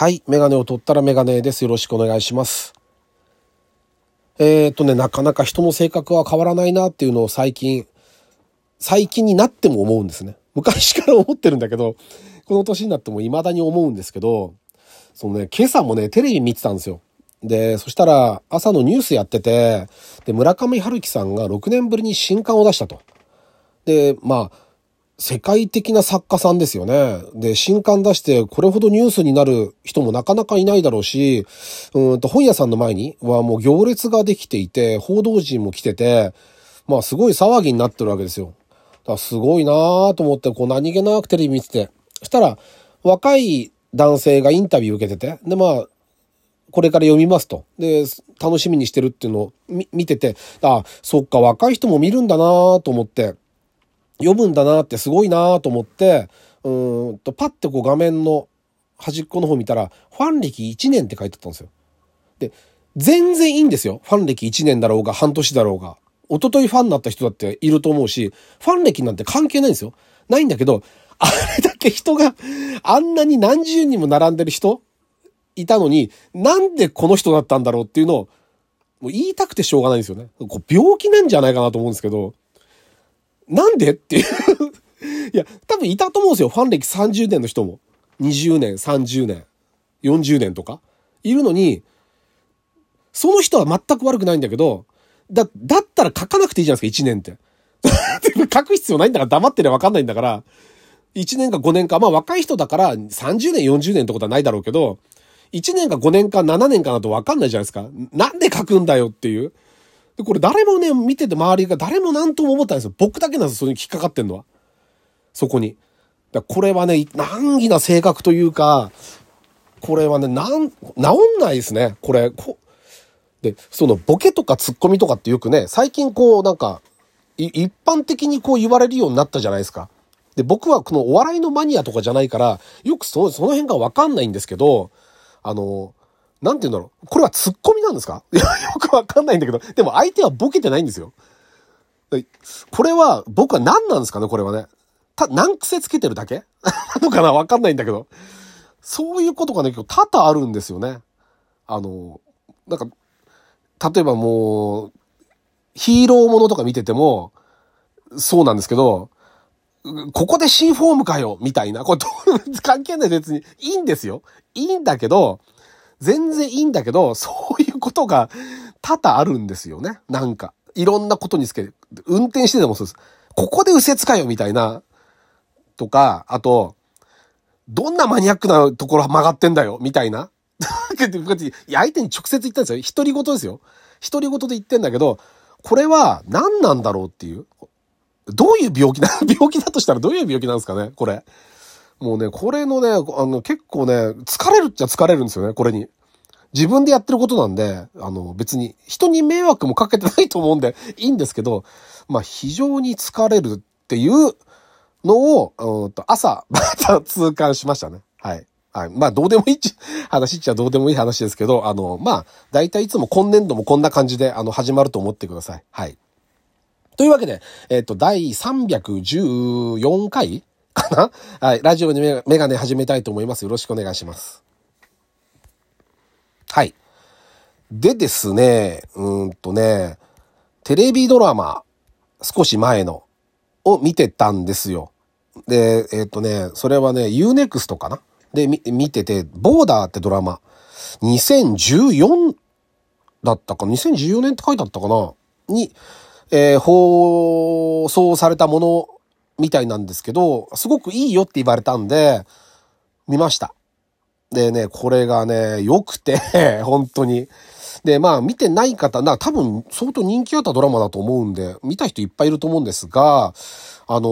はい。メガネを取ったらメガネです。よろしくお願いします。えー、っとね、なかなか人の性格は変わらないなっていうのを最近、最近になっても思うんですね。昔から思ってるんだけど、この年になっても未だに思うんですけど、そのね、今朝もね、テレビ見てたんですよ。で、そしたら朝のニュースやってて、で、村上春樹さんが6年ぶりに新刊を出したと。で、まあ、世界的な作家さんですよね。で、新刊出してこれほどニュースになる人もなかなかいないだろうし、うんと本屋さんの前にはもう行列ができていて、報道陣も来てて、まあすごい騒ぎになってるわけですよ。だからすごいなぁと思って、こう何気なくテレビ見てて。そしたら、若い男性がインタビュー受けてて、でまあ、これから読みますと。で、楽しみにしてるっていうのを見てて、あ、そっか、若い人も見るんだなぁと思って、読むんだなってすごいなと思って、うんと、パッてこう画面の端っこの方見たら、ファン歴1年って書いてあったんですよ。で、全然いいんですよ。ファン歴1年だろうが、半年だろうが。一昨日ファンになった人だっていると思うし、ファン歴なんて関係ないんですよ。ないんだけど、あれだけ人が、あんなに何十人も並んでる人いたのに、なんでこの人だったんだろうっていうのを、もう言いたくてしょうがないんですよね。こう病気なんじゃないかなと思うんですけど、なんでっていう いや、多分いたと思うんですよ。ファン歴30年の人も。20年、30年、40年とか。いるのに、その人は全く悪くないんだけど、だ、だったら書かなくていいじゃないですか、1年って。書く必要ないんだから黙ってりゃわかんないんだから、1年か5年か、まあ若い人だから30年、40年ってことはないだろうけど、1年か5年か7年かなとわかんないじゃないですか。なんで書くんだよっていう。で、これ誰もね、見てて周りが誰も何とも思ったんですよ。僕だけなんですよ、それに引っかかってんのは。そこに。だこれはね、難儀な性格というか、これはね、なん、治んないですね。これ、こで、そのボケとかツッコミとかってよくね、最近こうなんか、一般的にこう言われるようになったじゃないですか。で、僕はこのお笑いのマニアとかじゃないから、よくそその辺がわかんないんですけど、あの、なんて言うんだろう。これはツッコミなんですか？いや、よくわかんないんだけど、でも相手はボケてないんですよ。これは、僕は何なんですかね？これはね。た、難癖つけてるだけ？なのかなわかんないんだけど。そういうことがね、今日多々あるんですよね。あの、なんか、例えばもう、ヒーローものとか見てても、そうなんですけど、ここで新フォームかよみたいな。これ、関係ない別に。いいんですよ。いいんだけど、全然いいんだけど、そういうことが多々あるんですよね。なんか。いろんなことにつけて。運転しててもそうです。ここで右折かよみたいな。とか、あと、どんなマニアックなところ曲がってんだよみたいな。いや、相手に直接言ったんですよ。独り言ですよ。独り言で言ってんだけど、これは何なんだろうっていう。どういう病気な、病気だとしたらどういう病気なんですかねこれ。もうね、これのね、あの、結構ね、疲れるっちゃ疲れるんですよね、これに。自分でやってることなんで、あの、別に人に迷惑もかけてないと思うんでいいんですけど、まあ、非常に疲れるっていうのを、うんと朝、また痛感しましたね。はい。はい。まあ、どうでもいい話っちゃどうでもいい話ですけど、あの、まあ、だいたいいつも今年度もこんな感じで、あの、始まると思ってください。はい。というわけで、えっ、と、第314回かな？はい。ラジオにメガネ始めたいと思います。よろしくお願いします。はい。でですね、うんとね、テレビドラマ、少し前の、を見てたんですよ。で、えっ、とね、それはね、Unext かな？で、見てて、ボーダーってドラマ、2014だったか ?2014 年って書いてあったかな？に、えー、放送されたものみたいなんですけど、すごくいいよって言われたんで、見ました。でね、これがね、良くて、本当に。で、まあ見てない方、な、多分相当人気あったドラマだと思うんで、見た人いっぱいいると思うんですが、あの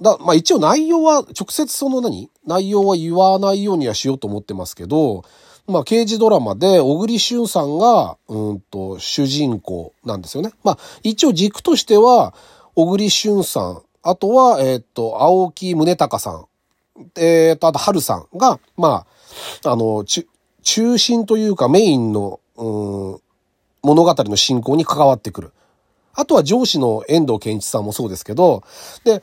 ー、だ、まあ一応内容は、直接その何？内容は言わないようにはしようと思ってますけど、まあ刑事ドラマで、小栗旬さんが、うんと、主人公なんですよね。まあ一応軸としては、小栗旬さん、あとは、えっ、と、青木宗隆さん、えっ、と、あと、春さんが、まあ、あの、中心というかメインの、うん、物語の進行に関わってくる。あとは上司の遠藤健一さんもそうですけど、で、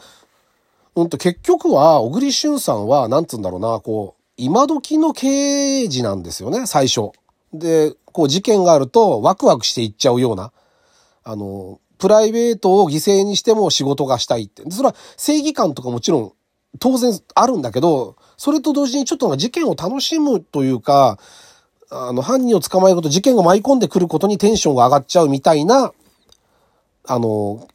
うんと結局は、小栗旬さんは、なんつうんだろうな、こう今時の刑事なんですよね、最初。で、こう事件があるとワクワクしていっちゃうような、あの、プライベートを犠牲にしても仕事がしたいって。それは正義感とかもちろん当然あるんだけど、それと同時にちょっと事件を楽しむというか、あの、犯人を捕まえること、事件が舞い込んでくることにテンションが上がっちゃうみたいな、あの、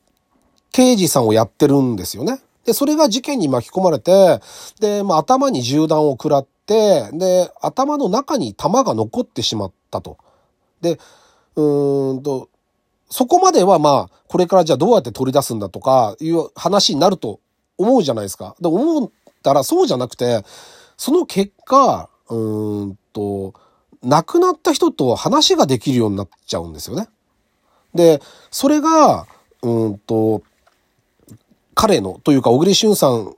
刑事さんをやってるんですよね。で、それが事件に巻き込まれて、で、まあ、頭に銃弾を食らって、で、頭の中に弾が残ってしまったと。で、うーんと、そこまではまあ、これからじゃあどうやって取り出すんだとかいう話になると思うじゃないですか。で、思ったらそうじゃなくて、その結果、うーんと、亡くなった人と話ができるようになっちゃうんですよね。で、それが、うんと、彼の、というか、小栗旬さん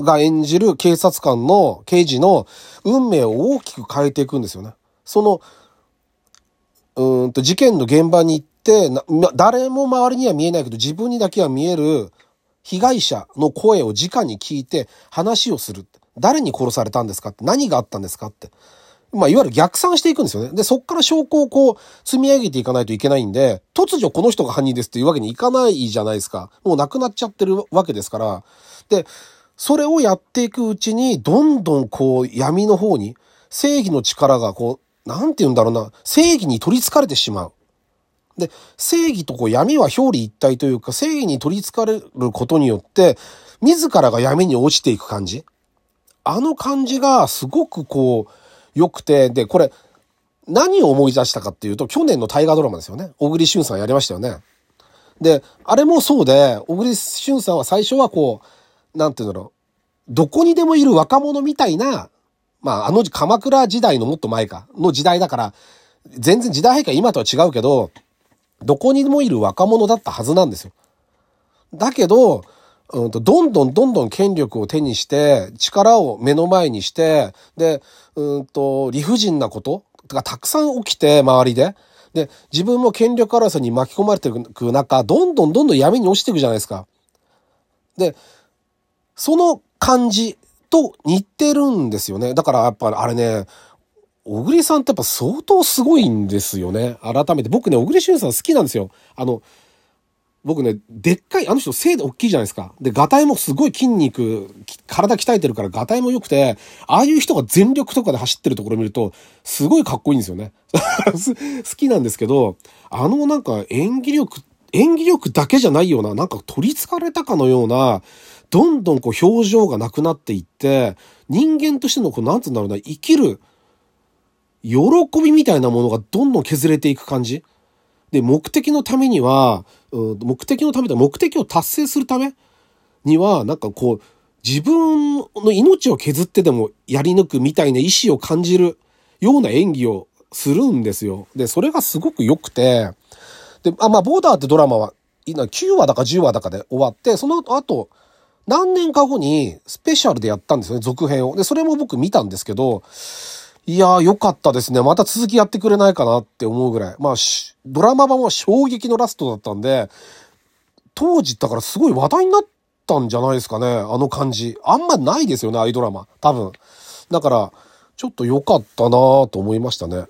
が演じる警察官の、刑事の運命を大きく変えていくんですよね。その、うんと、事件の現場に行って、誰も周りには見えないけど、自分にだけは見える被害者の声を直に聞いて話をする。誰に殺されたんですかって何があったんですかって。まあ、いわゆる逆算していくんですよね。で、そっから証拠をこう、積み上げていかないといけないんで、突如この人が犯人ですっていうわけにいかないじゃないですか。もう亡くなっちゃってるわけですから。で、それをやっていくうちに、どんどんこう、闇の方に、正義の力がこう、なんて言うんだろうな、正義に取り憑かれてしまう。で、正義とこう闇は表裏一体というか、正義に取り憑かれることによって、自らが闇に落ちていく感じ。あの感じがすごくこう、良くて、で、これ、何を思い出したかっていうと、去年の大河ドラマですよね。小栗旬さんやりましたよね。で、あれもそうで、小栗旬さんは最初はこう、なんていうんだろう、どこにでもいる若者みたいな、まあ、あの鎌倉時代のもっと前か、の時代だから、全然時代背景今とは違うけど、どこにもいる若者だったはずなんですよ。だけど、うんと、どんどんどんどん権力を手にして、力を目の前にして、で、うんと、理不尽なことがたくさん起きて、周りで。で、自分も権力争いに巻き込まれていく中、どんどんどんどん闇に落ちていくじゃないですか。で、その感じと似てるんですよね。だからやっぱあれね、小栗さんってやっぱ相当すごいんですよね。改めて。僕ね、小栗旬さん好きなんですよ。あの、僕ね、でっかい、あの人背大きいじゃないですか。で、ガタイもすごい筋肉、体鍛えてるからガタイも良くて、ああいう人が全力とかで走ってるところ見ると、すごいかっこいいんですよね。好きなんですけど、あのなんか演技力、演技力だけじゃないような、なんか取り憑かれたかのような、どんどんこう表情がなくなっていって、人間としてのこう、なんつうんだろうな、生きる、喜びみたいなものがどんどん削れていく感じ？で、目的のためには、目的のためで目的を達成するためには、なんかこう、自分の命を削ってでもやり抜くみたいな意志を感じるような演技をするんですよ。で、それがすごく良くて、で、あ、まあ、ボーダーってドラマは、9話だか10話だかで終わって、その後、何年か後にスペシャルでやったんですよね、続編を。で、それも僕見たんですけど、いやー、良かったですね。また続きやってくれないかなって思うぐらい。まあ、ドラマ版は衝撃のラストだったんで、当時だからすごい話題になったんじゃないですかね。あの感じ。あんまないですよね、ああいうドラマ。多分。だから、ちょっと良かったなと思いましたね。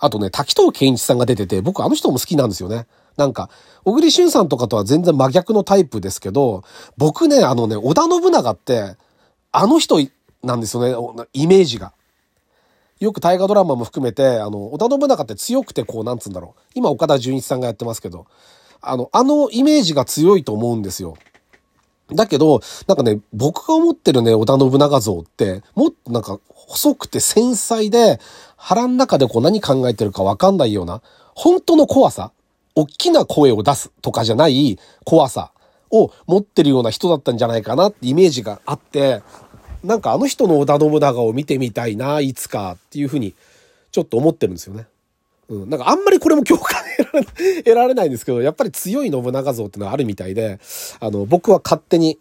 あとね、滝藤健一さんが出てて、僕あの人も好きなんですよね。なんか、小栗旬さんとかとは全然真逆のタイプですけど、僕ね、あのね、織田信長って、あの人なんですよね、イメージが。よく大河ドラマも含めて、あの、織田信長って強くてこう、なんつうんだろう。今岡田純一さんがやってますけど、あの、あのイメージが強いと思うんですよ。だけど、なんかね、僕が思ってるね、織田信長像って、もっとなんか、細くて繊細で、腹の中でこう何考えてるかわかんないような、本当の怖さ、大きな声を出すとかじゃない怖さを持ってるような人だったんじゃないかなってイメージがあって、なんかあの人の織田信長を見てみたいな、いつかっていうふうに、ちょっと思ってるんですよね。うん。なんかあんまりこれも共感得られ ないんですけど、やっぱり強い信長像っていうのはあるみたいで、あの、僕は勝手に、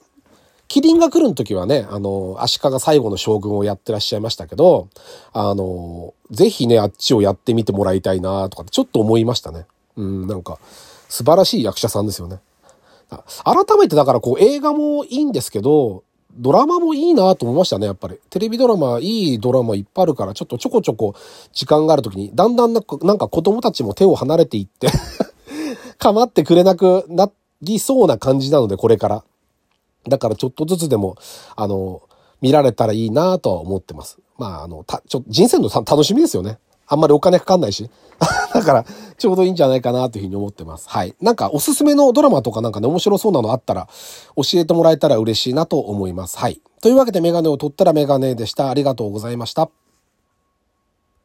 キリンが来るの時はね、あの、足利最後の将軍をやってらっしゃいましたけど、あの、ぜひね、あっちをやってみてもらいたいなとかちょっと思いましたね。うん、なんか、素晴らしい役者さんですよね。改めてだからこう映画もいいんですけど、ドラマもいいなと思いましたね、やっぱり。テレビドラマ、いいドラマいっぱいあるから、ちょっとちょこちょこ時間があるときに、だんだんなんかなんか子供たちも手を離れていって 構ってくれなくなりそうな感じなので、これから。だからちょっとずつでも、あの、見られたらいいなとは思ってます。まあ、あの、た、ちょっと、人生の楽しみですよね。あんまりお金かかんないし。だから、ちょうどいいんじゃないかなというふうに思ってます。はい。なんか、おすすめのドラマとかなんかね、面白そうなのあったら、教えてもらえたら嬉しいなと思います。はい。というわけで、メガネを取ったらメガネでした。ありがとうございました。